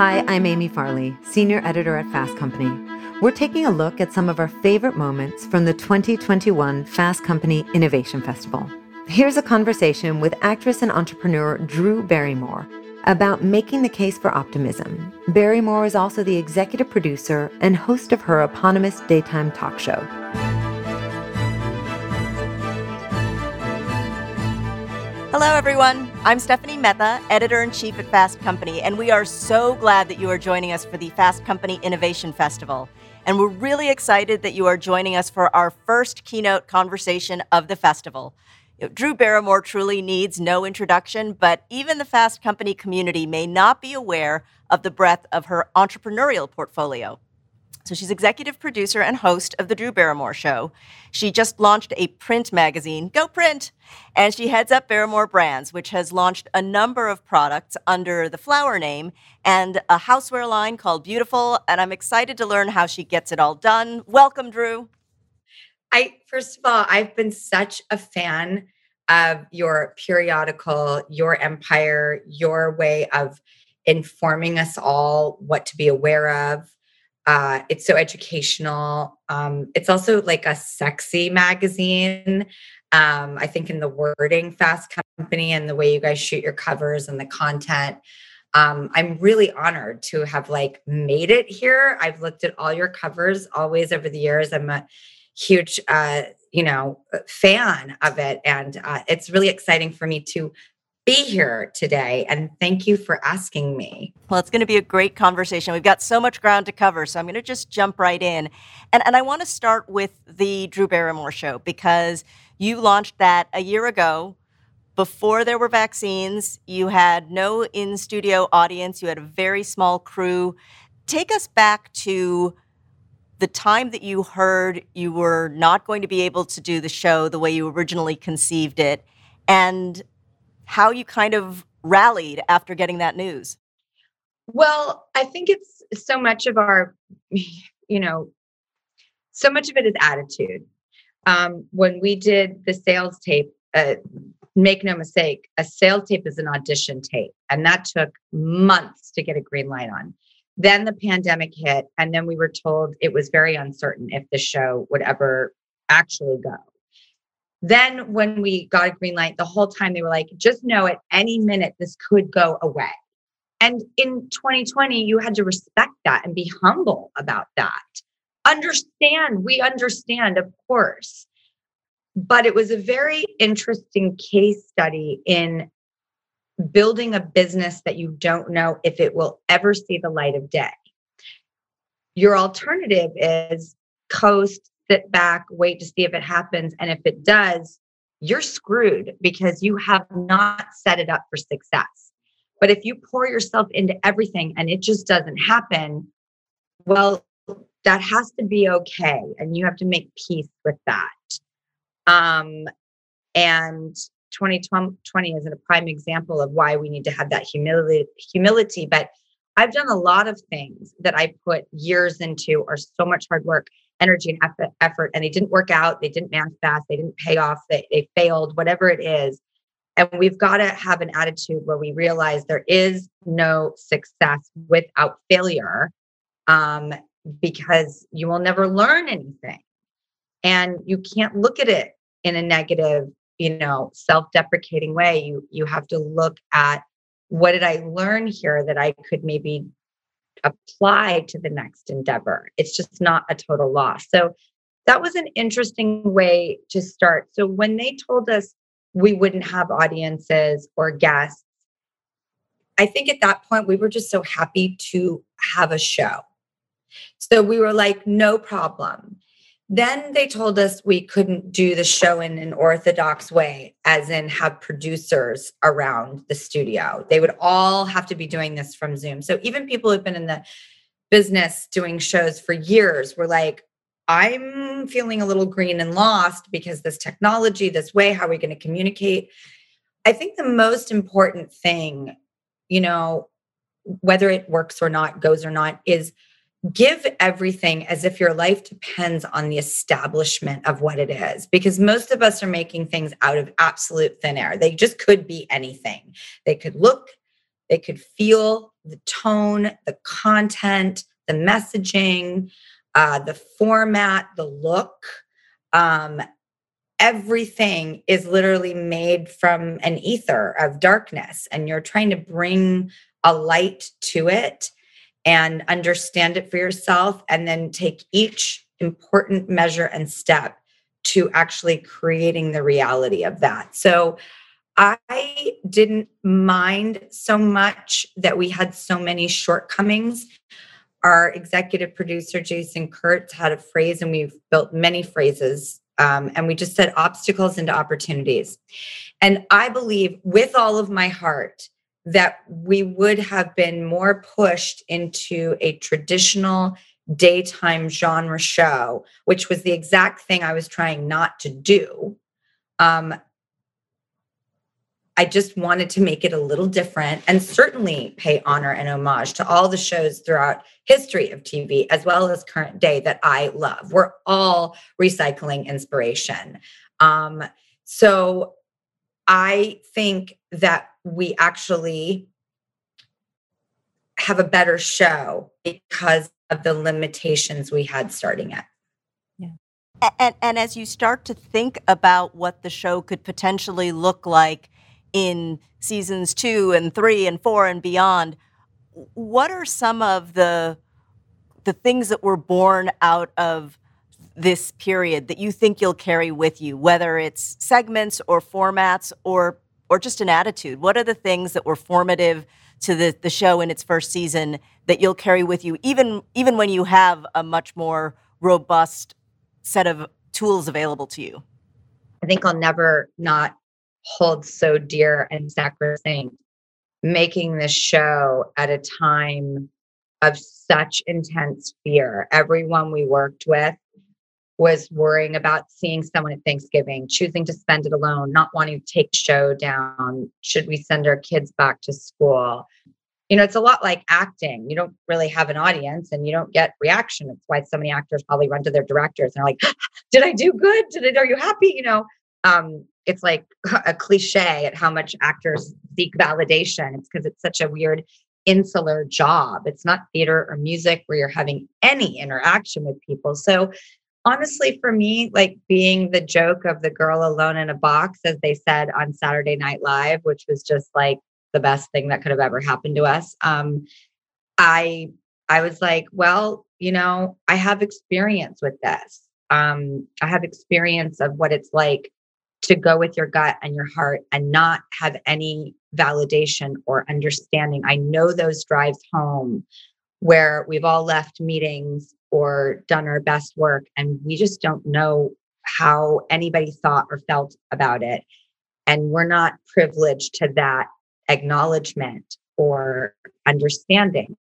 Hi, I'm Amy Farley, Senior Editor at Fast Company. We're taking a look at some of our favorite moments from the 2021 Fast Company Innovation Festival. Here's a conversation with actress and entrepreneur Drew Barrymore about making the case for optimism. Barrymore is also the executive producer and host of her eponymous daytime talk show. Hello, everyone. I'm Stephanie Mehta, editor in chief at Fast Company, and we are so glad that you are joining us for the Fast Company Innovation Festival. And we're really excited that you are joining us for our first keynote conversation of the festival. Drew Barrymore truly needs no introduction, but even the Fast Company community may not be aware of the breadth of her entrepreneurial portfolio. So she's executive producer and host of The Drew Barrymore Show. She just launched a print magazine, Go Print, and she heads up Barrymore Brands, which has launched a number of products under the flower name and a houseware line called Beautiful. And I'm excited to learn how she gets it all done. Welcome, Drew. I, first of all, I've been such a fan of your periodical, your empire, your way of informing us all what to be aware of uh, it's so educational. Um, it's also like a sexy magazine. Um, I think in the wording, Fast Company, and the way you guys shoot your covers and the content. Um, I'm really honored to have like made it here. I've looked at all your covers always over the years. I'm a huge, uh, you know, fan of it, and uh, it's really exciting for me to be here today. And thank you for asking me. Well, it's going to be a great conversation. We've got so much ground to cover. So I'm going to just jump right in. And, and I want to start with the Drew Barrymore show because you launched that a year ago. Before there were vaccines, you had no in studio audience, you had a very small crew. Take us back to the time that you heard you were not going to be able to do the show the way you originally conceived it and how you kind of rallied after getting that news. Well, I think it's so much of our, you know, so much of it is attitude. Um, when we did the sales tape, uh, make no mistake, a sales tape is an audition tape, and that took months to get a green light on. Then the pandemic hit, and then we were told it was very uncertain if the show would ever actually go. Then when we got a green light, the whole time they were like, just know at any minute this could go away. And in 2020, you had to respect that and be humble about that. Understand, we understand, of course. But it was a very interesting case study in building a business that you don't know if it will ever see the light of day. Your alternative is coast, sit back, wait to see if it happens. And if it does, you're screwed because you have not set it up for success. But if you pour yourself into everything and it just doesn't happen, well, that has to be okay. And you have to make peace with that. Um, and 2020 is a prime example of why we need to have that humility humility but i've done a lot of things that i put years into or so much hard work energy and effort and they didn't work out, they didn't manifest, they didn't pay off, they, they failed, whatever it is. And we've got to have an attitude where we realize there is no success without failure um, because you will never learn anything. And you can't look at it in a negative, you know, self-deprecating way. You you have to look at what did I learn here that I could maybe apply to the next endeavor. It's just not a total loss. So that was an interesting way to start. So when they told us we wouldn't have audiences or guests, I think at that point we were just so happy to have a show. So we were like, no problem. Then they told us we couldn't do the show in an orthodox way, as in have producers around the studio. They would all have to be doing this from Zoom. So even people who've been in the business doing shows for years were like, I'm feeling a little green and lost because this technology, this way, how are we going to communicate? I think the most important thing, you know, whether it works or not, goes or not, is give everything as if your life depends on the establishment of what it is because most of us are making things out of absolute thin air. They just could be anything. They could look they could feel the tone, the content, the messaging, uh, the format, the look. Um, everything is literally made from an ether of darkness, and you're trying to bring a light to it and understand it for yourself, and then take each important measure and step to actually creating the reality of that. So, I didn't mind so much that we had so many shortcomings. Our executive producer, Jason Kurtz, had a phrase, and we've built many phrases. Um, and we just said obstacles into opportunities. And I believe with all of my heart that we would have been more pushed into a traditional daytime genre show, which was the exact thing I was trying not to do. Um, I just wanted to make it a little different and certainly pay honor and homage to all the shows throughout history of TV as well as current day that I love. We're all recycling inspiration. Um, so I think that we actually have a better show because of the limitations we had starting it. Yeah. And, and as you start to think about what the show could potentially look like in seasons two and three and four and beyond. What are some of the the things that were born out of this period that you think you'll carry with you, whether it's segments or formats or or just an attitude? What are the things that were formative to the, the show in its first season that you'll carry with you, even even when you have a much more robust set of tools available to you? I think I'll never not hold so dear and sacrosanct making this show at a time of such intense fear. Everyone we worked with was worrying about seeing someone at Thanksgiving, choosing to spend it alone, not wanting to take show down. Should we send our kids back to school? You know, it's a lot like acting. You don't really have an audience and you don't get reaction. It's why so many actors probably run to their directors and are like, Did I do good? Did I, are you happy? You know, um, it's like a cliche at how much actors seek validation. It's because it's such a weird insular job. It's not theater or music where you're having any interaction with people. So honestly, for me, like being the joke of the girl alone in a box, as they said on Saturday Night Live, which was just like the best thing that could have ever happened to us. Um, I I was like, well, you know, I have experience with this. Um, I have experience of what it's like to go with your gut and your heart and not have any validation or understanding. I know those drives home where we've all left meetings or done our best work and we just don't know how anybody thought or felt about it. And we're not privileged to that acknowledgement or understanding.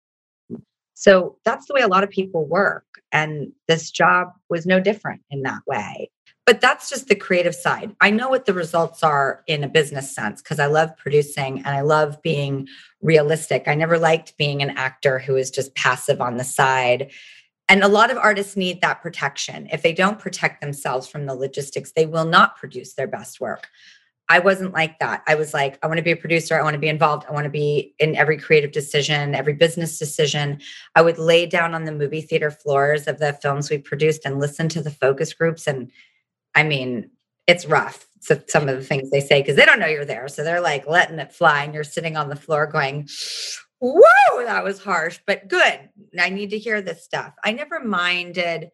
So that's the way a lot of people work. And this job was no different in that way. But that's just the creative side. I know what the results are in a business sense because I love producing and I love being realistic. I never liked being an actor who is just passive on the side. And a lot of artists need that protection. If they don't protect themselves from the logistics, they will not produce their best work. I wasn't like that. I was like, I want to be a producer. I want to be involved. I want to be in every creative decision, every business decision. I would lay down on the movie theater floors of the films we produced and listen to the focus groups and I mean, it's rough. So some of the things they say because they don't know you're there. So they're like letting it fly, and you're sitting on the floor going, Whoa, that was harsh, but good. I need to hear this stuff. I never minded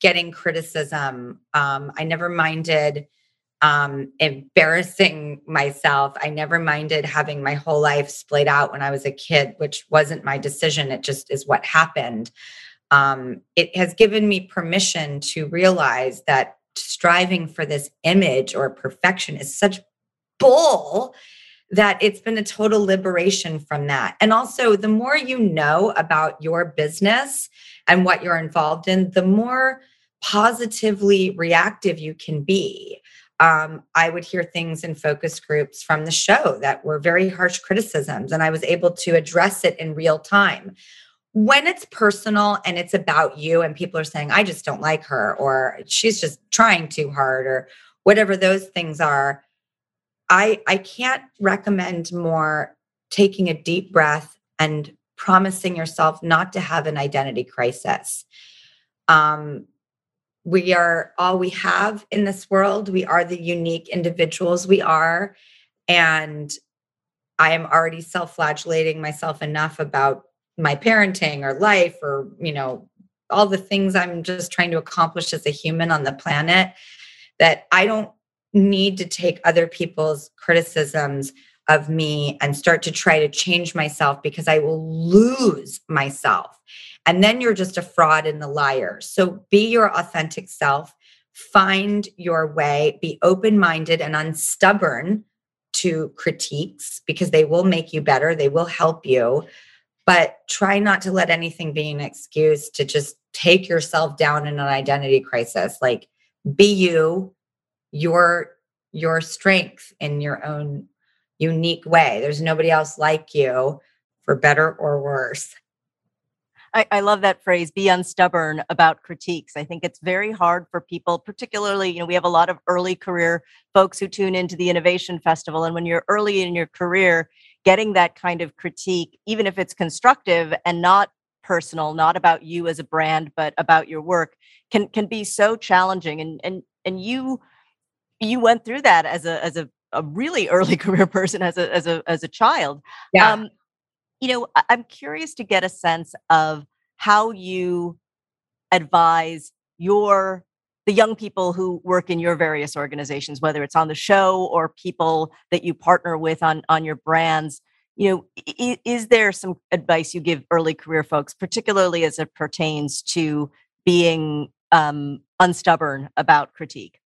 getting criticism. Um, I never minded um, embarrassing myself. I never minded having my whole life splayed out when I was a kid, which wasn't my decision. It just is what happened. Um, it has given me permission to realize that striving for this image or perfection is such bull that it's been a total liberation from that. And also, the more you know about your business and what you're involved in, the more positively reactive you can be. Um, I would hear things in focus groups from the show that were very harsh criticisms, and I was able to address it in real time when it's personal and it's about you and people are saying i just don't like her or she's just trying too hard or whatever those things are i i can't recommend more taking a deep breath and promising yourself not to have an identity crisis. Um, we are all we have in this world. We are the unique individuals we are. And I am already self flagellating myself enough about my parenting or life or, you know, all the things I'm just trying to accomplish as a human on the planet that I don't need to take other people's criticisms of me and start to try to change myself because I will lose myself. And then you're just a fraud and a liar. So be your authentic self, find your way, be open minded and unstubborn to critiques because they will make you better, they will help you. But try not to let anything be an excuse to just take yourself down in an identity crisis. Like be you, your your strength in your own unique way. There's nobody else like you for better or worse. I, I, love that phrase, be unstubborn about critiques. I think it's very hard for people, particularly, you know, we have a lot of early career folks who tune into the Innovation Festival. And when you're early in your career, getting that kind of critique, even if it's constructive and not personal, not about you as a brand, but about your work, can can be so challenging. And and and you you went through that as a as a, a really early career person as a as a as a child. Yeah. Um, you know, I'm curious to get a sense of how you advise your the young people who work in your various organizations whether it's on the show or people that you partner with on on your brands you know is, is there some advice you give early career folks particularly as it pertains to being um, unstubborn about critique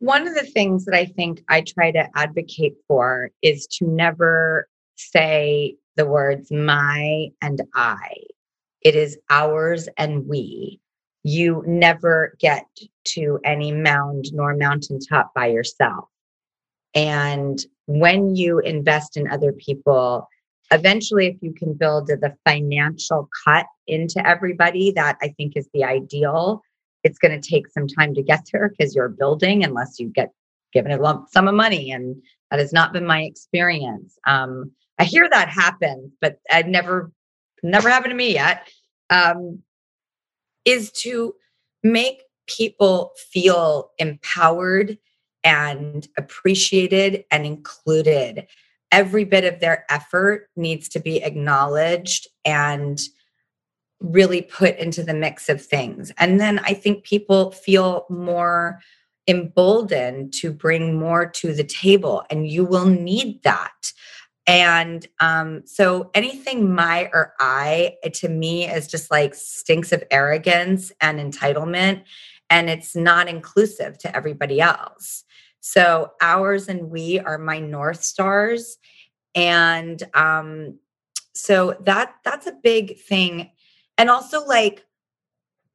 one of the things that i think i try to advocate for is to never say the words my and I. It is ours and we. You never get to any mound nor mountaintop by yourself. And when you invest in other people, eventually, if you can build the financial cut into everybody, that I think is the ideal. It's going to take some time to get there because you're building, unless you get given a lump sum of money. And that has not been my experience. Um, I hear that happen, but I've never, never happened to me yet. Um, is to make people feel empowered and appreciated and included. Every bit of their effort needs to be acknowledged and really put into the mix of things. And then I think people feel more emboldened to bring more to the table, and you will need that. And um, so anything my or I to me is just like stinks of arrogance and entitlement. And it's not inclusive to everybody else. So ours and we are my North Stars. And um, so that that's a big thing. And also like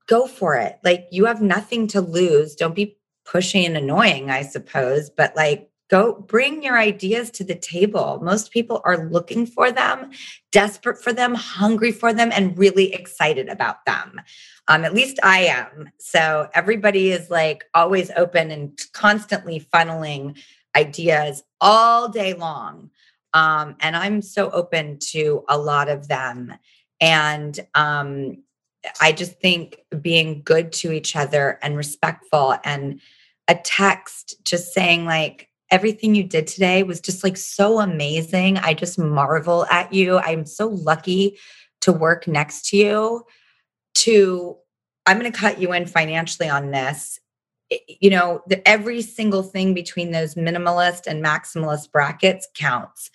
go for it. Like you have nothing to lose. Don't be pushy and annoying, I suppose, but like go bring your ideas to the table. Most people are looking for them, desperate for them, hungry for them, and really excited about them. Um, at least I am. So everybody is like always open and constantly funneling ideas all day long. Um, and I'm so open to a lot of them. And um, I just think being good to each other and respectful and a text just saying, like, everything you did today was just like so amazing. I just marvel at you. I'm so lucky to work next to you. To, I'm going to cut you in financially on this. You know, the, every single thing between those minimalist and maximalist brackets counts.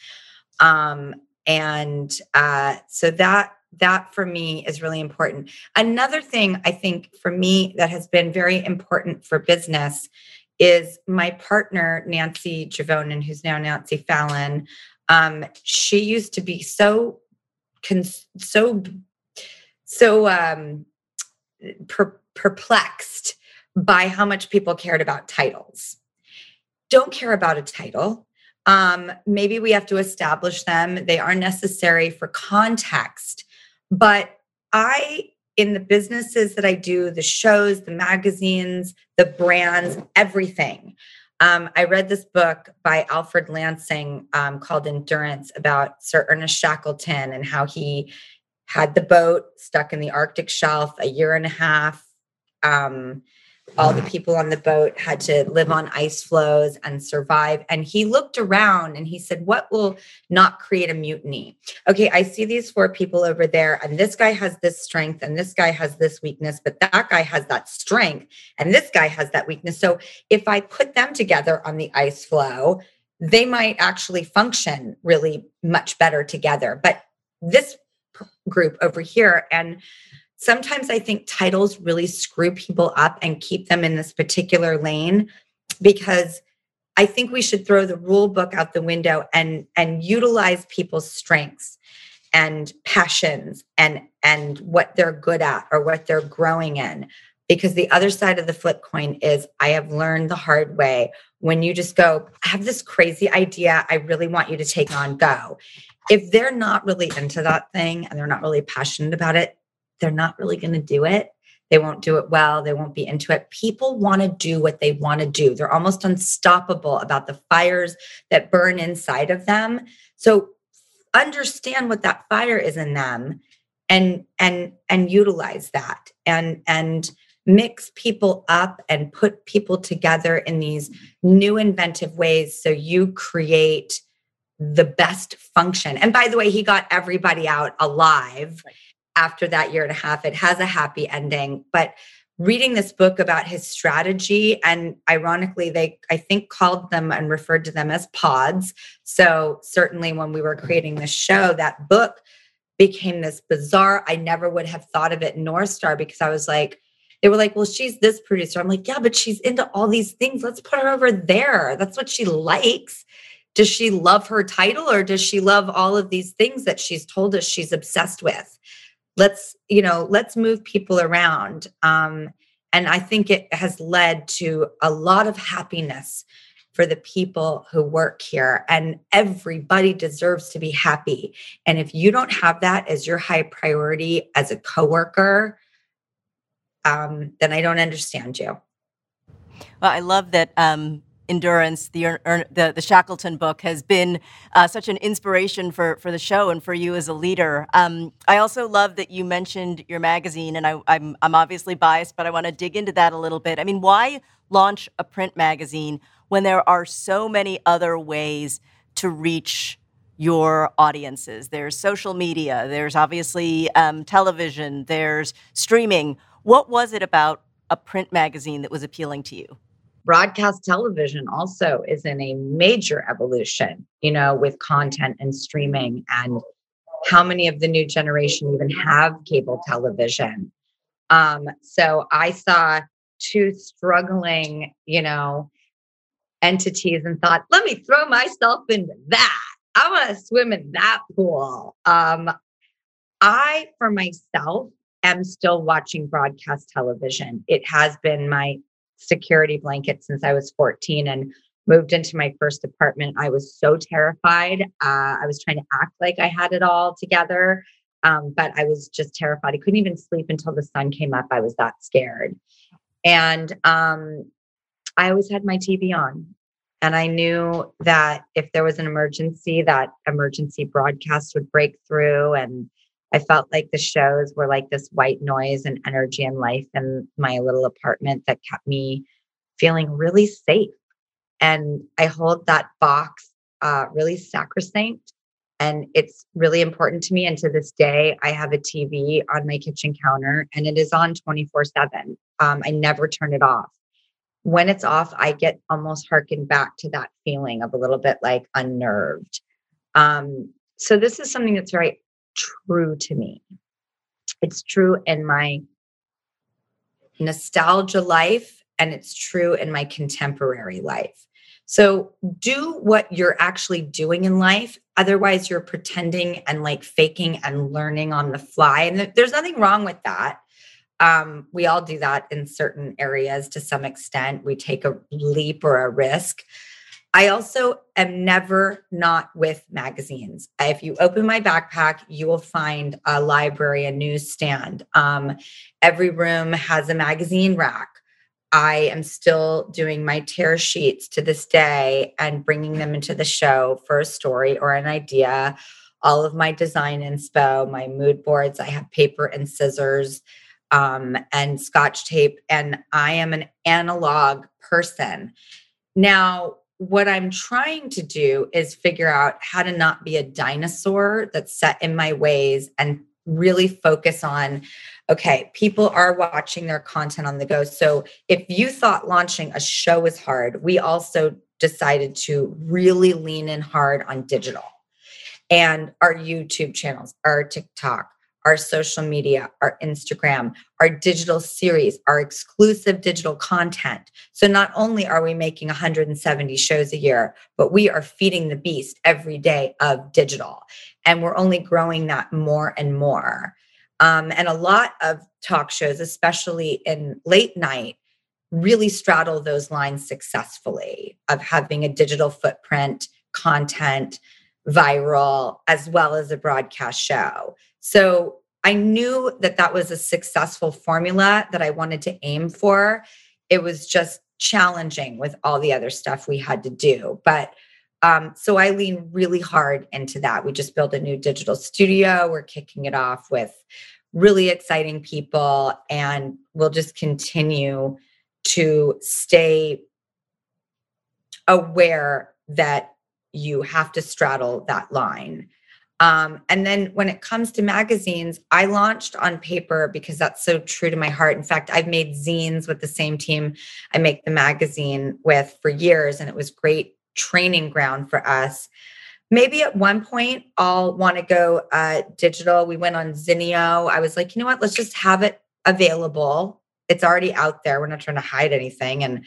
Um, and uh, so that that for me is really important. Another thing I think for me that has been very important for business is my partner, Nancy Juvonen, who's now Nancy Fallon. Um, she used to be so, so, so um, per- perplexed by how much people cared about titles. Don't care about a title. Um, maybe we have to establish them. They are necessary for context. But I in the businesses that I do, the shows, the magazines, the brands, everything. Um, I read this book by Alfred Lansing um, called Endurance about Sir Ernest Shackleton and how he had the boat stuck in the Arctic shelf a year and a half. Um, all the people on the boat had to live on ice floes and survive. And he looked around and he said, What will not create a mutiny? Okay, I see these four people over there, and this guy has this strength, and this guy has this weakness, but that guy has that strength, and this guy has that weakness. So if I put them together on the ice floe, they might actually function really much better together. But this group over here, and sometimes I think titles really screw people up and keep them in this particular lane because I think we should throw the rule book out the window and and utilize people's strengths and passions and and what they're good at or what they're growing in. Because the other side of the flip coin is I have learned the hard way. When you just go I have this crazy idea I really want you to take on go. If they're not really into that thing and they're not really passionate about it they're not really going to do it. They won't do it well. They won't be into it. People want to do what they want to do. They're almost unstoppable about the fires that burn inside of them. So understand what that fire is in them and and and utilize that and and mix people up and put people together in these new inventive ways so you create the best function. And by the way, he got everybody out alive. Right after that year and a half. It has a happy ending. But reading this book about his strategy, and ironically, they, I think, called them and referred to them as pods. So, certainly, when we were mm-hmm. creating this show, that book became this bizarre, I never would have thought of it North Star because I was like, they were like, well, she's this producer. I'm like, yeah, but she's into all these things. Let's put her over there. That's what she likes. Does she love her title or does she love all of these things that she's told us she's obsessed with? Let's you know let's move people around um, and i think it has led to a lot of happiness for the people who work here and everybody deserves to be happy. And if you don't have that as your high priority as a coworker um, then i don't understand you. Well i love that um, endurance, the, the, the Shackleton book has been uh, such an inspiration for for the show and for you as a leader. Um, I also love that you mentioned your magazine, and I, I'm I'm obviously biased, but I want to dig into that a little bit. I mean, why launch a print magazine when there are so many other ways to reach your audiences? There's social media, there's obviously um, television, there's streaming. What was it about a print magazine that was appealing to you? Broadcast television also is in a major evolution, you know, with content and streaming and how many of the new generation even have cable television. Um, so I saw two struggling, you know, entities and thought, let me throw myself into that. I want to swim in that pool. Um, I, for myself, am still watching broadcast television. It has been my security blanket since I was 14 and moved into my first apartment. I was so terrified. Uh, I was trying to act like I had it all together, um, but I was just terrified. I couldn't even sleep until the sun came up. I was that scared. And um, I always had my TV on. And I knew that if there was an emergency, that emergency broadcast would break through and I felt like the shows were like this white noise and energy and life in my little apartment that kept me feeling really safe. And I hold that box uh, really sacrosanct. And it's really important to me. And to this day, I have a TV on my kitchen counter and it is on 24 7. Um, I never turn it off. When it's off, I get almost harkened back to that feeling of a little bit like unnerved. Um, so, this is something that's very true to me. It's true in my nostalgia life and it's true in my contemporary life. So do what you're actually doing in life. Otherwise, you're pretending and like faking and learning on the fly. And there's nothing wrong with that. Um, we all do that in certain areas to some extent. We take a leap or a risk. I also am never not with magazines. If you open my backpack, you will find a library, a newsstand. Um, every room has a magazine rack. I am still doing my tear sheets to this day and bringing them into the show for a story or an idea. All of my design inspo, my mood boards, I have paper and scissors um, and scotch tape, and I am an analog person. Now, what I'm trying to do is figure out how to not be a dinosaur that's set in my ways and really focus on okay, people are watching their content on the go. So if you thought launching a show is hard, we also decided to really lean in hard on digital and our YouTube channels, our TikTok, our social media, our Instagram, our digital series, our exclusive digital content. So not only are we making 170 shows a year, but we are feeding the beast every day of digital. And we're only growing that more and more. Um, and a lot of talk shows, especially in late night, really straddle those lines successfully of having a digital footprint, content, viral, as well as a broadcast show. So I knew that that was a successful formula that I wanted to aim for. It was just challenging with all the other stuff we had to do. But um, so I lean really hard into that. We just built a new digital studio. We're kicking it off with really exciting people, and we'll just continue to stay aware that you have to straddle that line. Um, and then when it comes to magazines, I launched on paper because that's so true to my heart. In fact, I've made zines with the same team I make the magazine with for years, and it was great training ground for us. Maybe at one point I'll want to go uh, digital. We went on Zinio. I was like, you know what? Let's just have it available. It's already out there. We're not trying to hide anything. And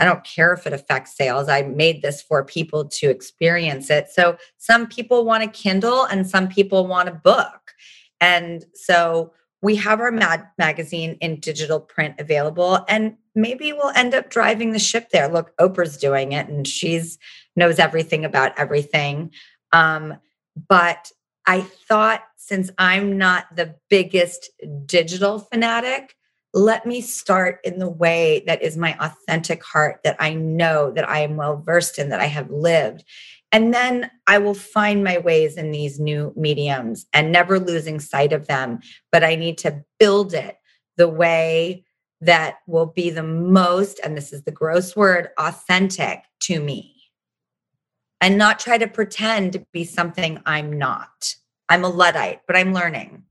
I don't care if it affects sales. I made this for people to experience it. So some people want a Kindle and some people want a book. And so we have our mag- magazine in digital print available and maybe we'll end up driving the ship there. Look, Oprah's doing it and she's knows everything about everything. Um, but I thought since I'm not the biggest digital fanatic, let me start in the way that is my authentic heart that I know that I am well versed in, that I have lived. And then I will find my ways in these new mediums and never losing sight of them. But I need to build it the way that will be the most, and this is the gross word, authentic to me. And not try to pretend to be something I'm not. I'm a Luddite, but I'm learning.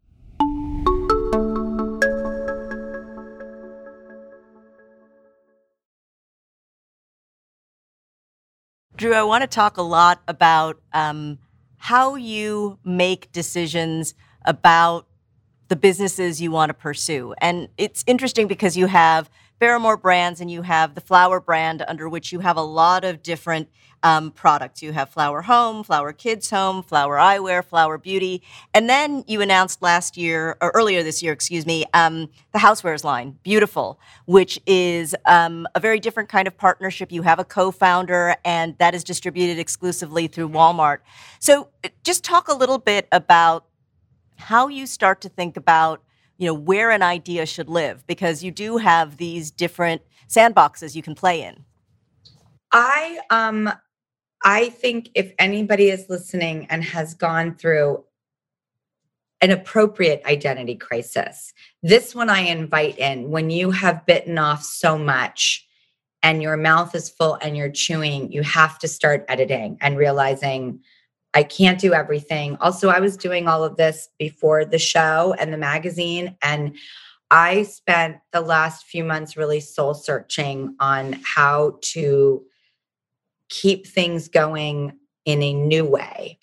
Drew, I want to talk a lot about um, how you make decisions about the businesses you want to pursue. And it's interesting because you have Barrymore brands and you have the Flower brand under which you have a lot of different um, products. You have Flower Home, Flower Kids Home, Flower Eyewear, Flower Beauty, and then you announced last year or earlier this year, excuse me, um, the Housewares line, Beautiful, which is um, a very different kind of partnership. You have a co-founder, and that is distributed exclusively through Walmart. So, uh, just talk a little bit about how you start to think about you know where an idea should live because you do have these different sandboxes you can play in i um I think if anybody is listening and has gone through an appropriate identity crisis, this one I invite in when you have bitten off so much and your mouth is full and you're chewing, you have to start editing and realizing I can't do everything. Also, I was doing all of this before the show and the magazine. And I spent the last few months really soul searching on how to keep things going in a new way.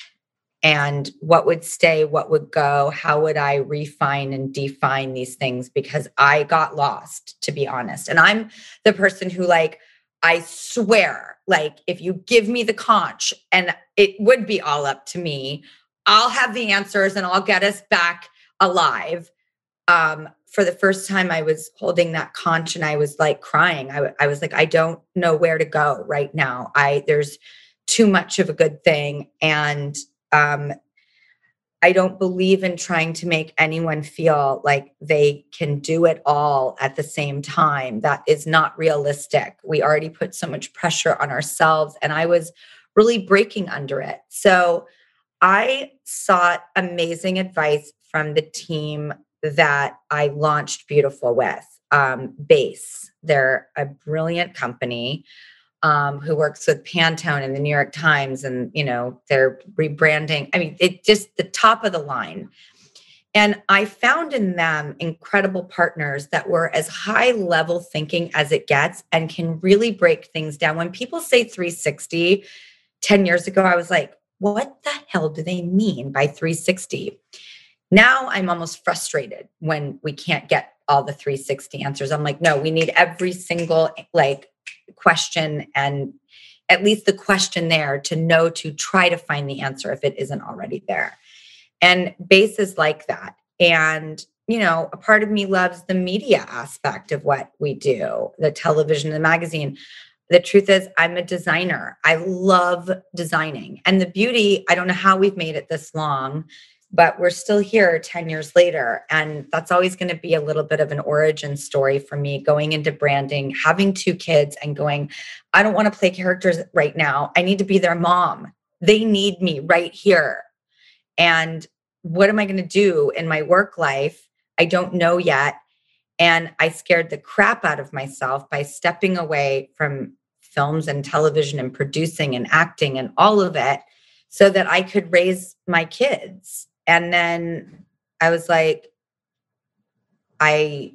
And what would stay what would go how would i refine and define these things? Because i got lost to be honest. And i'm the person who like i swear like if you give me the conch and it would be all up to me i'll have the answers and i'll get us back alive um for the first time I was holding that conch and I was like crying. I, I was like, I don't know where to go right now. I there's too much of a good thing. And um, I don't believe in trying to make anyone feel like they can do it all at the same time. That is not realistic. We already put so much pressure on ourselves, and I was really breaking under it. So I sought amazing advice from the team that I launched Beautiful with, um, Base. They're a brilliant company um, who works with Pantone and the New York Times, and you know they're rebranding. I mean, it just the top of the line. And I found in them incredible partners that were as high level thinking as it gets and can really break things down. When people say 360, 10 years ago, I was like, what the hell do they mean by 360? Now I'm almost frustrated when we can't get all the 360 answers. I'm like, no, we need every single like question and at least the question there to know to try to find the answer if it isn't already there. And base is like that. And, you know, a part of me loves the media aspect of what we do, the television, the magazine. The truth is, I'm a designer. I love designing. And the beauty, I don't know how we've made it this long but we're still here 10 years later and that's always going to be a little bit of an origin story for me going into branding having two kids and going i don't want to play characters right now. I need to be their mom. They need me right here. And what am i going to do in my work life? I don't know yet. And i scared the crap out of myself by stepping away from films and television and producing and acting and all of it so that I could raise my kids and then I was like, I,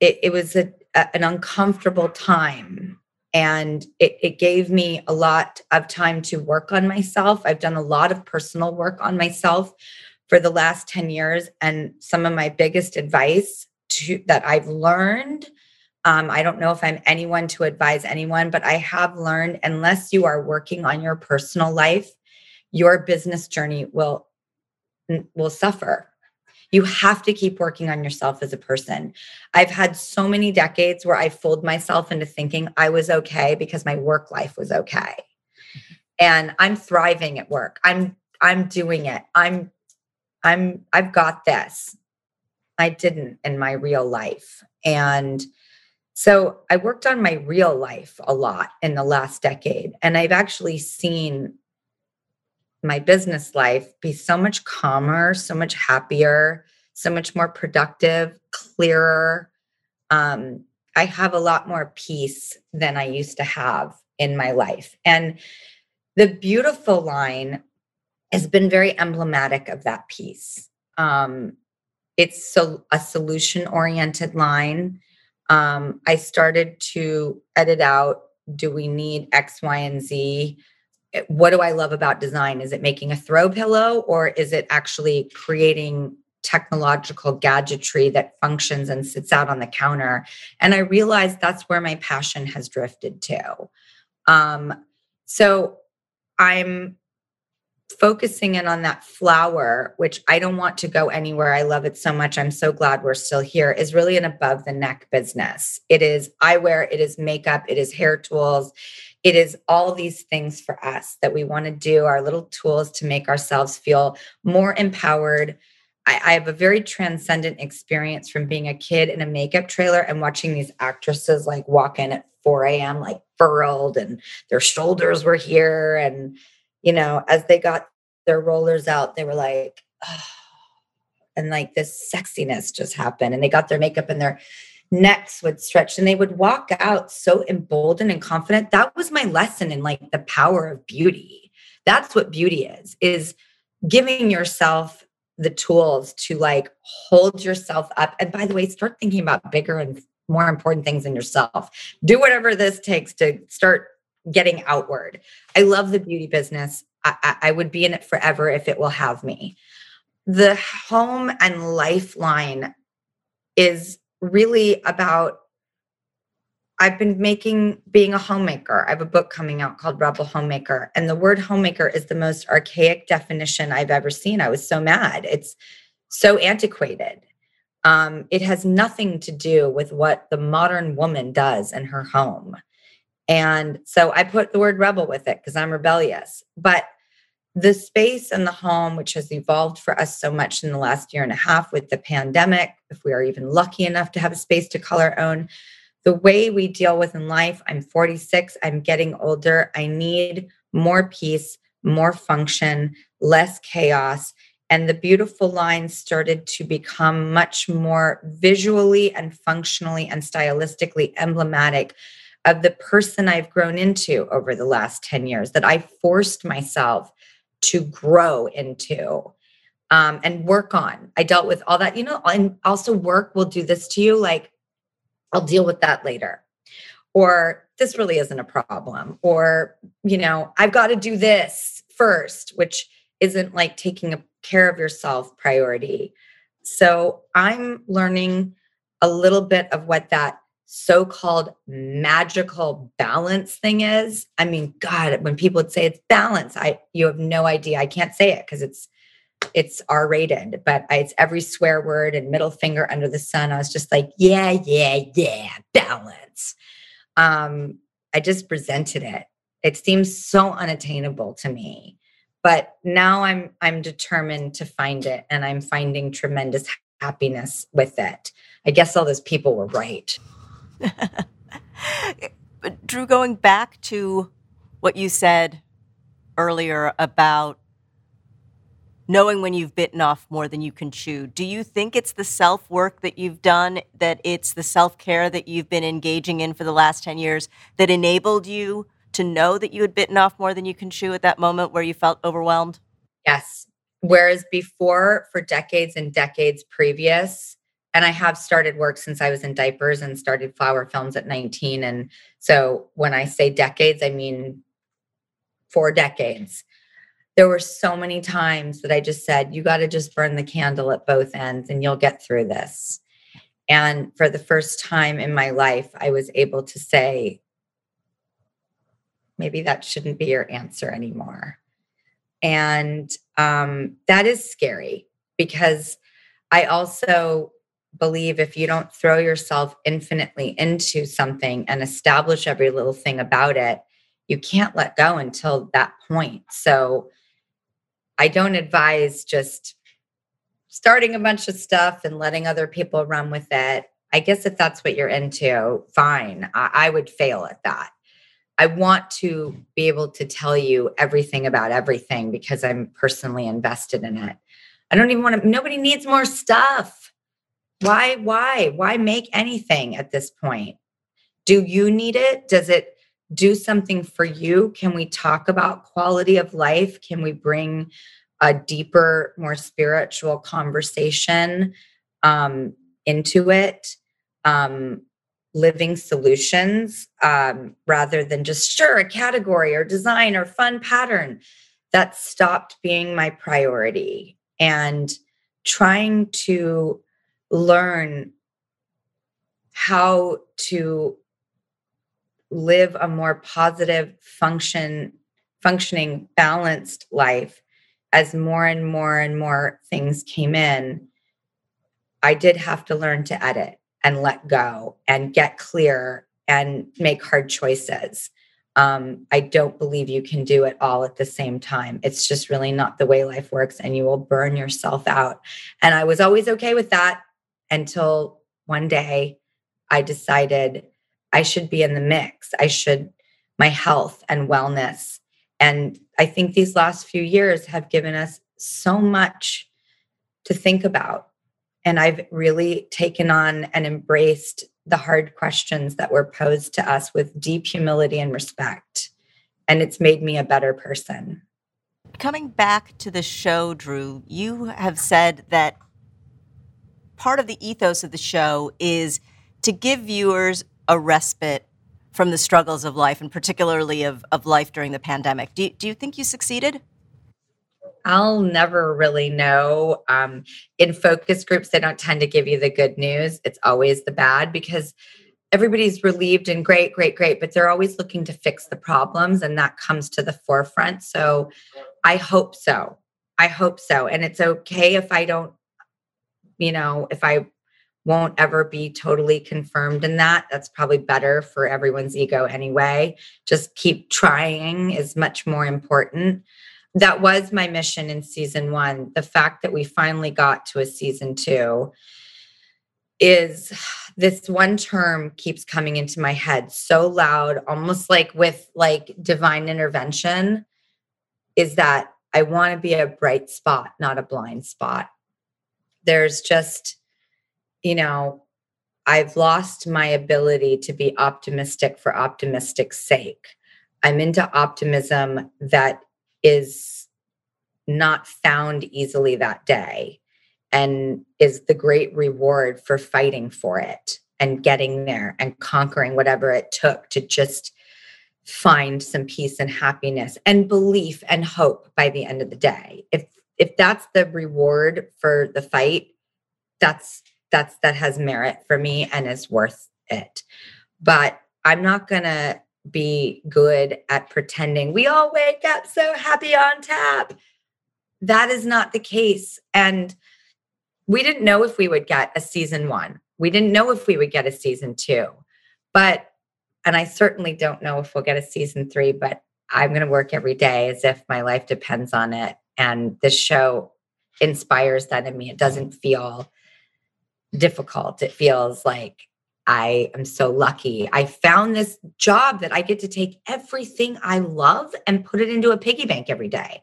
it, it was a, a, an uncomfortable time. And it, it gave me a lot of time to work on myself. I've done a lot of personal work on myself for the last 10 years. And some of my biggest advice to, that I've learned um, I don't know if I'm anyone to advise anyone, but I have learned unless you are working on your personal life, your business journey will will suffer. You have to keep working on yourself as a person. I've had so many decades where I fooled myself into thinking I was okay because my work life was okay. And I'm thriving at work. I'm I'm doing it. I'm I'm I've got this. I didn't in my real life. And so I worked on my real life a lot in the last decade and I've actually seen my business life be so much calmer, so much happier, so much more productive, clearer. Um, I have a lot more peace than I used to have in my life. And the beautiful line has been very emblematic of that peace. Um, it's so a solution oriented line. Um, I started to edit out do we need X, Y, and Z? What do I love about design? Is it making a throw pillow or is it actually creating technological gadgetry that functions and sits out on the counter? And I realized that's where my passion has drifted to. Um, so I'm focusing in on that flower, which I don't want to go anywhere. I love it so much. I'm so glad we're still here, is really an above the neck business. It is eyewear, it is makeup, it is hair tools, it is all these things for us that we want to do, our little tools to make ourselves feel more empowered. I, I have a very transcendent experience from being a kid in a makeup trailer and watching these actresses like walk in at 4 a.m., like furled, and their shoulders were here. And, you know, as they got their rollers out, they were like, oh, and like this sexiness just happened. And they got their makeup and their necks would stretch and they would walk out so emboldened and confident. That was my lesson in like the power of beauty. That's what beauty is is giving yourself the tools to like hold yourself up. And by the way start thinking about bigger and more important things in yourself. Do whatever this takes to start getting outward. I love the beauty business. I, I would be in it forever if it will have me. The home and lifeline is really about I've been making being a homemaker. I have a book coming out called Rebel Homemaker. And the word homemaker is the most archaic definition I've ever seen. I was so mad. It's so antiquated. Um, it has nothing to do with what the modern woman does in her home. And so I put the word rebel with it because I'm rebellious. But the space and the home, which has evolved for us so much in the last year and a half with the pandemic, if we are even lucky enough to have a space to call our own, the way we deal with in life, I'm 46, I'm getting older, I need more peace, more function, less chaos. And the beautiful lines started to become much more visually and functionally and stylistically emblematic of the person I've grown into over the last 10 years that I forced myself to grow into um, and work on. I dealt with all that, you know, and also work will do this to you. Like, I'll deal with that later. Or this really isn't a problem. Or, you know, I've got to do this first, which isn't like taking care of yourself priority. So I'm learning a little bit of what that so-called magical balance thing is i mean god when people would say it's balance i you have no idea. I can't say it because it's it's r rated but I, it's every swear word and middle finger under the sun. I was just like yeah yeah yeah balance. Um i just presented it. It seems so unattainable to me but now i'm i'm determined to find it and i'm finding tremendous happiness with it. I guess all those people were right Drew, going back to what you said earlier about knowing when you've bitten off more than you can chew, do you think it's the self work that you've done, that it's the self care that you've been engaging in for the last 10 years that enabled you to know that you had bitten off more than you can chew at that moment where you felt overwhelmed? Yes. Whereas before, for decades and decades previous, and I have started work since I was in diapers and started flower films at 19. And so when I say decades, I mean four decades. There were so many times that I just said, you got to just burn the candle at both ends and you'll get through this. And for the first time in my life, I was able to say, maybe that shouldn't be your answer anymore. And um, that is scary because I also believe if you don't throw yourself infinitely into something and establish every little thing about it, you can't let go until that point. So I don't advise just starting a bunch of stuff and letting other people run with it. I guess if that's what you're into, fine. I, I would fail at that. I want to be able to tell you everything about everything because I'm personally invested in it. I don't even want to, nobody needs more stuff why why why make anything at this point? Do you need it? Does it do something for you? Can we talk about quality of life? Can we bring a deeper more spiritual conversation um, into it? Um, living solutions um, rather than just sure a category or design or fun pattern. That stopped being my priority. And trying to learn how to live a more positive function functioning balanced life as more and more and more things came in i did have to learn to edit and let go and get clear and make hard choices. Um, i don't believe you can do it all at the same time. It's just really not the way life works and you will burn yourself out. And i was always okay with that until one day I decided I should be in the mix. I should, my health and wellness. And I think these last few years have given us so much to think about. And I've really taken on and embraced the hard questions that were posed to us with deep humility and respect. And it's made me a better person. Coming back to the show, Drew, you have said that part of the ethos of the show is to give viewers a respite from the struggles of life and particularly of, of life during the pandemic. Do, do you think you succeeded? I'll never really know. Um, in focus groups, they don't tend to give you the good news. It's always the bad because everybody's relieved and great, great, great, but they're always looking to fix the problems, and that comes to the forefront. So I hope so. I hope so. And it's okay if I don't you know, if I won't ever be totally confirmed in that, that's probably better for everyone's ego anyway. Just keep trying is much more important. that was my mission in season one. The fact that we finally got to a season two is this one term keeps coming into my head so loud, almost like with like divine intervention, is that I want to be a bright spot, not a blind spot. There's just, you know, I've lost my ability to be optimistic for optimistic's sake. I'm into optimism that is not found easily that day and is the great reward for fighting for it and getting there and conquering whatever it took to just find some peace and happiness and belief and hope by the end of the day if if that's the reward for the fight that's that's that has merit for me and is worth it. But i'm not to be good at pretending we all wake up so happy on tap. That is not the case. And we didn't know if we would get a season 1 we didn't know if we would get a season 2 but and I certainly don't know if we'll get a season 3 but I'm going to work every day as if my life depends on it and this show inspires that in me it doesn't feel difficult. It feels like I am so lucky. I found this job that I get to take everything I love and put it into a piggy bank every day.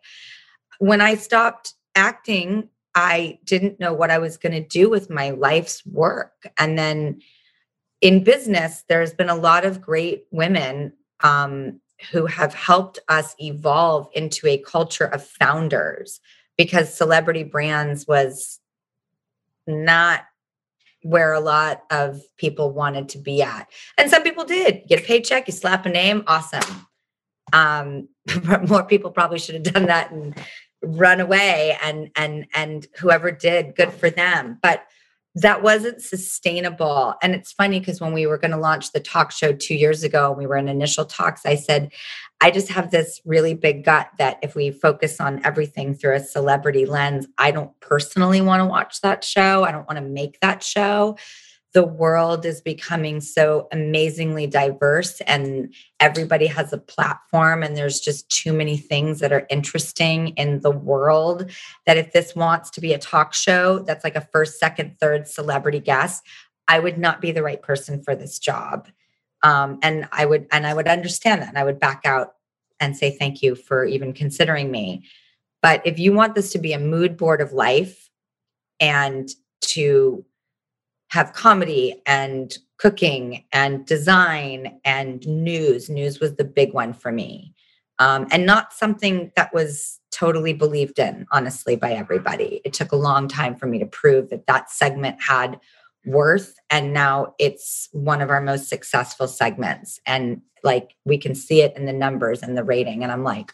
When I stopped acting, I didn't know what I was going to do with my life's work. And then in business, there's been a lot of great women um, who have helped us evolve into a culture of founders because celebrity brands was not where a lot of people wanted to be at. And some people did get a paycheck, you slap a name, awesome. Um, more people probably should have done that and run away and and and whoever did, good for them. But that wasn't sustainable. And it's funny because when we were going to launch the talk show two years ago, we were in initial talks. I said, I just have this really big gut that if we focus on everything through a celebrity lens, I don't personally want to watch that show. I don't want to make that show. The world is becoming so amazingly diverse, and everybody has a platform, and there's just too many things that are interesting in the world. That if this wants to be a talk show that's like a first, second, third celebrity guest, I would not be the right person for this job um, and i would and i would understand that and i would back out and say thank you for even considering me but if you want this to be a mood board of life and to have comedy and cooking and design and news. News was the big one for me. Um, and not something that was totally believed in honestly by everybody. It took a long time for me to prove that that segment had worth and now it's one of our most successful segments. And like we can see it in the numbers and the rating and i'm like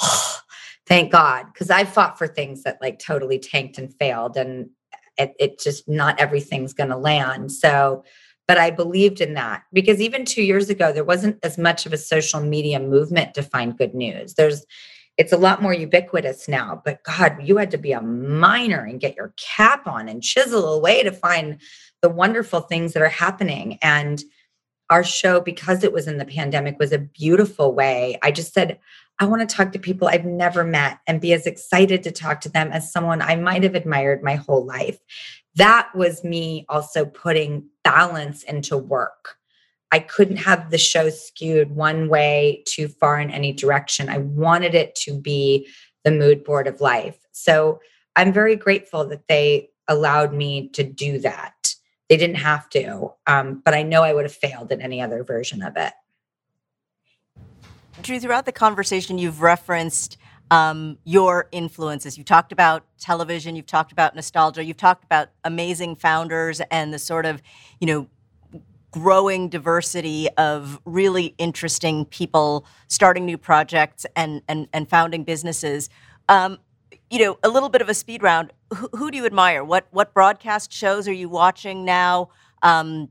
oh, thank god. Because i fought for things that like totally tanked and failed and it, it just not everything's going to land so but i believed in that because even two years ago there wasn't as much of a social media movement to find good news there's it's a lot more ubiquitous now but god you had to be a miner and get your cap on and chisel away to find the wonderful things that are happening. And our show, because it was in the pandemic, was a beautiful way. I just said, I want to talk to people I've never met and be as excited to talk to them as someone I might have admired my whole life. That was me also putting balance into work. I couldn't have the show skewed one way too far in any direction. I wanted it to be the mood board of life. So I'm very grateful that they allowed me to do that. They didn't have to, um, but I know I would have failed in any other version of it. Drew, throughout the conversation, you've referenced um, your influences. You've talked about television, you've talked about nostalgia, you've talked about amazing founders and the sort of, you know, growing diversity of really interesting people starting new projects and and, and founding businesses. Um, you know, a little bit of a speed round. Who, who, do you admire? What what broadcast shows are you watching now? Um,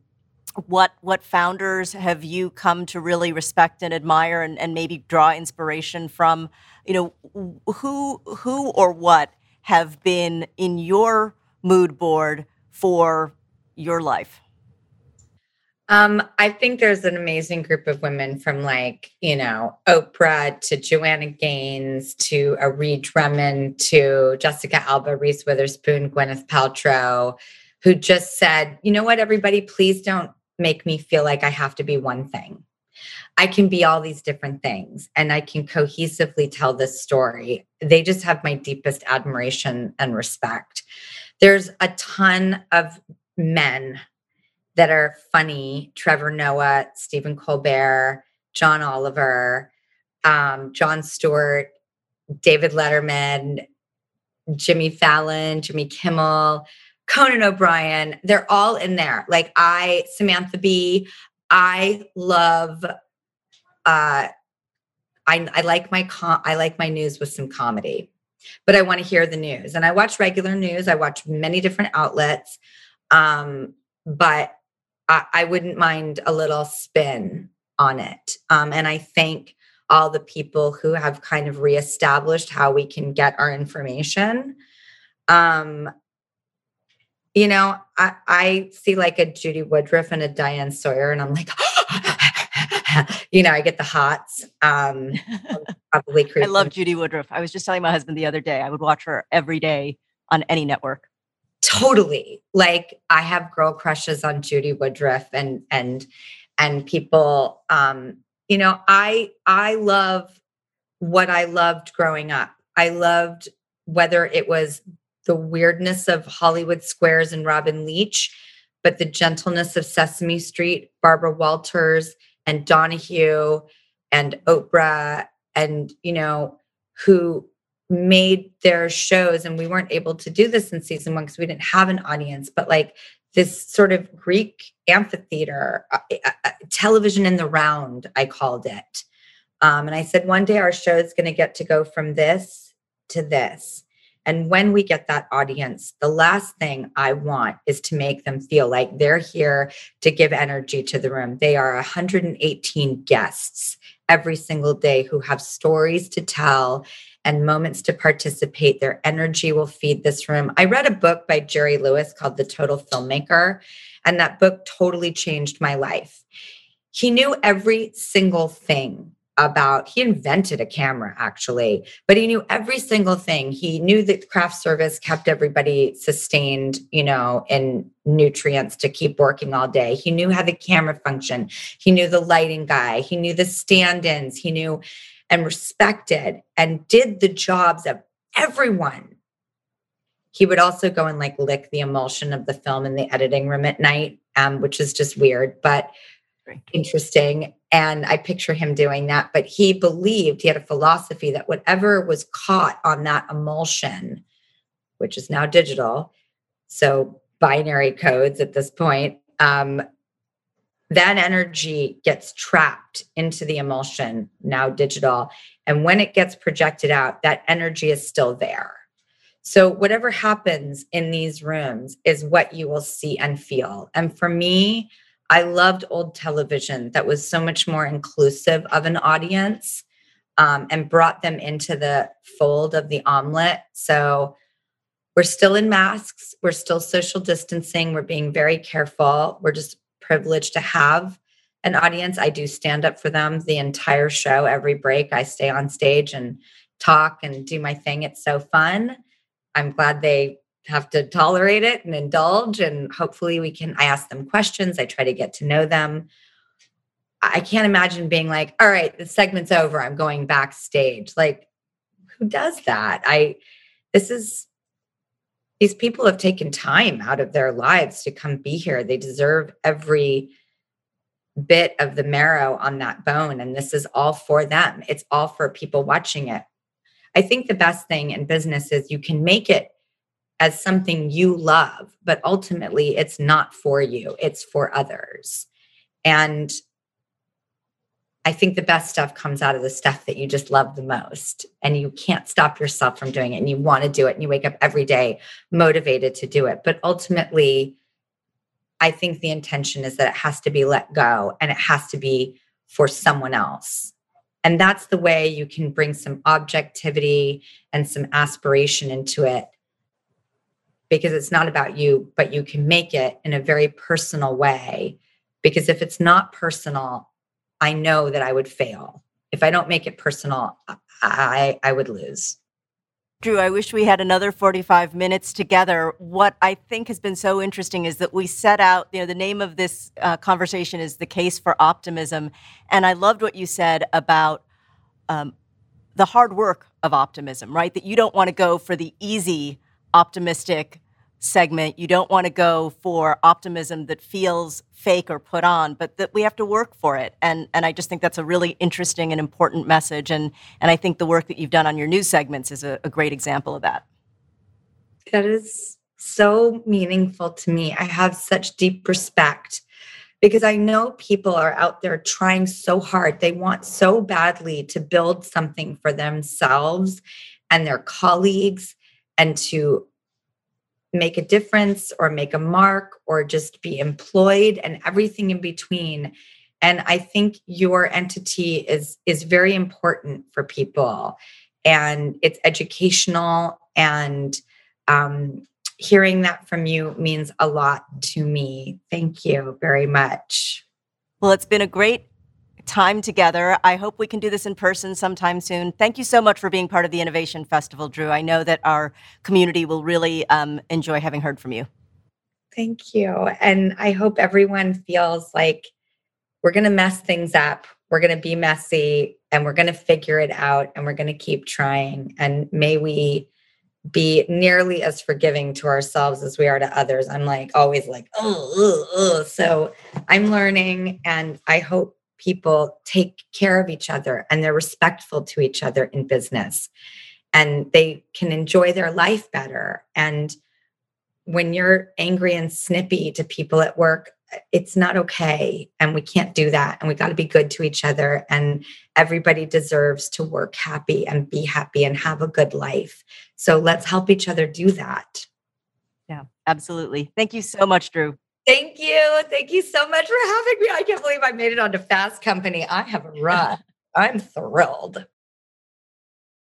what what founders have you come to really respect and admire, and, and maybe draw inspiration from? You know, who who or what have been in your mood board for your life? Um, I think there's an amazing group of women from like, you know, Oprah to Joanna Gaines to Ree Drummond to Jessica Alba, Reese Witherspoon, Gwyneth Paltrow, who just said, you know what, everybody, please don't make me feel like I have to be one thing. I can be all these different things and I can cohesively tell this story. They just have my deepest admiration and respect. There's a ton of men that are funny Trevor Noah, Stephen Colbert, John Oliver, um, Jon Stewart, David Letterman, Jimmy Fallon, Jimmy Kimmel, Conan O'Brien. They're all in there. Like I, Samantha Bee, I love uh I, I like my com- I like my news with some comedy, but I want to hear the news. And I watch regular news. I watch many different outlets, um, but I, I wouldn't mind a little spin on it. Um, and I thank all the people who have kind of reestablished how we can get our information. Um, you know, I, I see like a Judy Woodruff and a Diane Sawyer, and I'm like, you know, I get the hots. Um, probably I love Judy Woodruff. I was just telling my husband the other day, I would watch her every day on any network. Totally. Like I have girl crushes on Judy Woodruff and and and people um you know, I I love what I loved growing up. I loved whether it was the weirdness of Hollywood Squares and Robin Leach, but the gentleness of Sesame Street, Barbara Walters, and Donahue and Oprah and you know who made their shows and we weren't able to do this in season 1 because we didn't have an audience but like this sort of Greek amphitheater uh, uh, uh television in the round I called it. Um, and I said one day our show is going to get to go from this to this and when we get that audience, the last thing I want is to make them feel like they're here to give energy to the room. They are 118 guests every single day who have stories to tell and moments to participate. Their energy will feed this room. I read a book by Jerry Lewis called The Total Filmmaker, and that book totally changed my life. He knew every single thing about he invented a camera actually but he knew every single thing. He knew that craft service kept everybody sustained you know in nutrients to keep working all day. He knew how the camera functioned he knew the lighting guy. He knew the stand-ins. He knew and respected and did the jobs of everyone. He would also go and like lick the emulsion of the film in the editing room at night um, which is just weird but interesting. And I picture him doing that. But he believed he had a philosophy that whatever was caught on that emulsion, which is now digital, so binary codes at this point, um, that energy gets trapped into the emulsion, now digital. And when it gets projected out, that energy is still there. So, whatever happens in these rooms is what you will see and feel. And for me, I loved old television that was so much more inclusive of an audience um, and brought them into the fold of the omelet. So we're still in masks, we're still social distancing, we're being very careful. We're just privileged to have an audience. I do stand up for them the entire show, every break. I stay on stage and talk and do my thing. It's so fun. I'm glad they have to tolerate it and indulge and hopefully we can i ask them questions i try to get to know them. I can't imagine being like all right the segment's over i'm going backstage. Like who does that? I this is these people have taken time out of their lives to come be here. They deserve every bit of the marrow on that bone and this is all for them. It's all for people watching it. I think the best thing in business is you can make it as something you love, but ultimately it's not for you, it's for others. And I think the best stuff comes out of the stuff that you just love the most. And you can't stop yourself from doing it. And you want to do it. And you wake up every day motivated to do it. But ultimately, I think the intention is that it has to be let go and it has to be for someone else. And that's the way you can bring some objectivity and some aspiration into it because it's not about you, but you can make it in a very personal way because if it's not personal, I know that I would fail. If I don't make it personal, I, I would lose. Drew, I wish we had another 45 minutes together. What I think has been so interesting is that we set out, you know, the name of this uh, conversation is The Case for Optimism. And I loved what you said about um, the hard work of optimism, right? That you don't want to go for the easy, optimistic segment. You don't want to go for optimism that feels fake or put on, but that we have to work for it. And and I just think that's a really interesting and important message. And and I think the work that you've done on your news segments is a, a great example of that. That is so meaningful to me. I have such deep respect because I know people are out there trying so hard. They want so badly to build something for themselves and their colleagues and to make a difference or make a mark or just be employed and everything in between. And i think your entity is is very important for people. And it's educational and um, hearing that from you means a lot to me. Thank you very much. Well it's been a great time together. I hope we can do this in person sometime soon. Thank you so much for being part of the Innovation Festival, Drew. I know that our community will really um, enjoy having heard from you. Thank you. And I hope everyone feels like we're going to mess things up. We're going to be messy and we're going to figure it out and we're going to keep trying. And may we be nearly as forgiving to ourselves as we are to others. I'm like always like, oh, oh, oh. so I'm learning and I hope people take care of each other and they're respectful to each other in business and they can enjoy their life better. And when you're angry and snippy to people at work, it's not okay. And we can't do that. And we got to be good to each other. And everybody deserves to work happy and be happy and have a good life. So let's help each other do that. Yeah, absolutely. Thank you so much, Drew. Thank you. Thank you so much for having me. I can't believe I made it onto Fast Company. I have a run. I'm thrilled.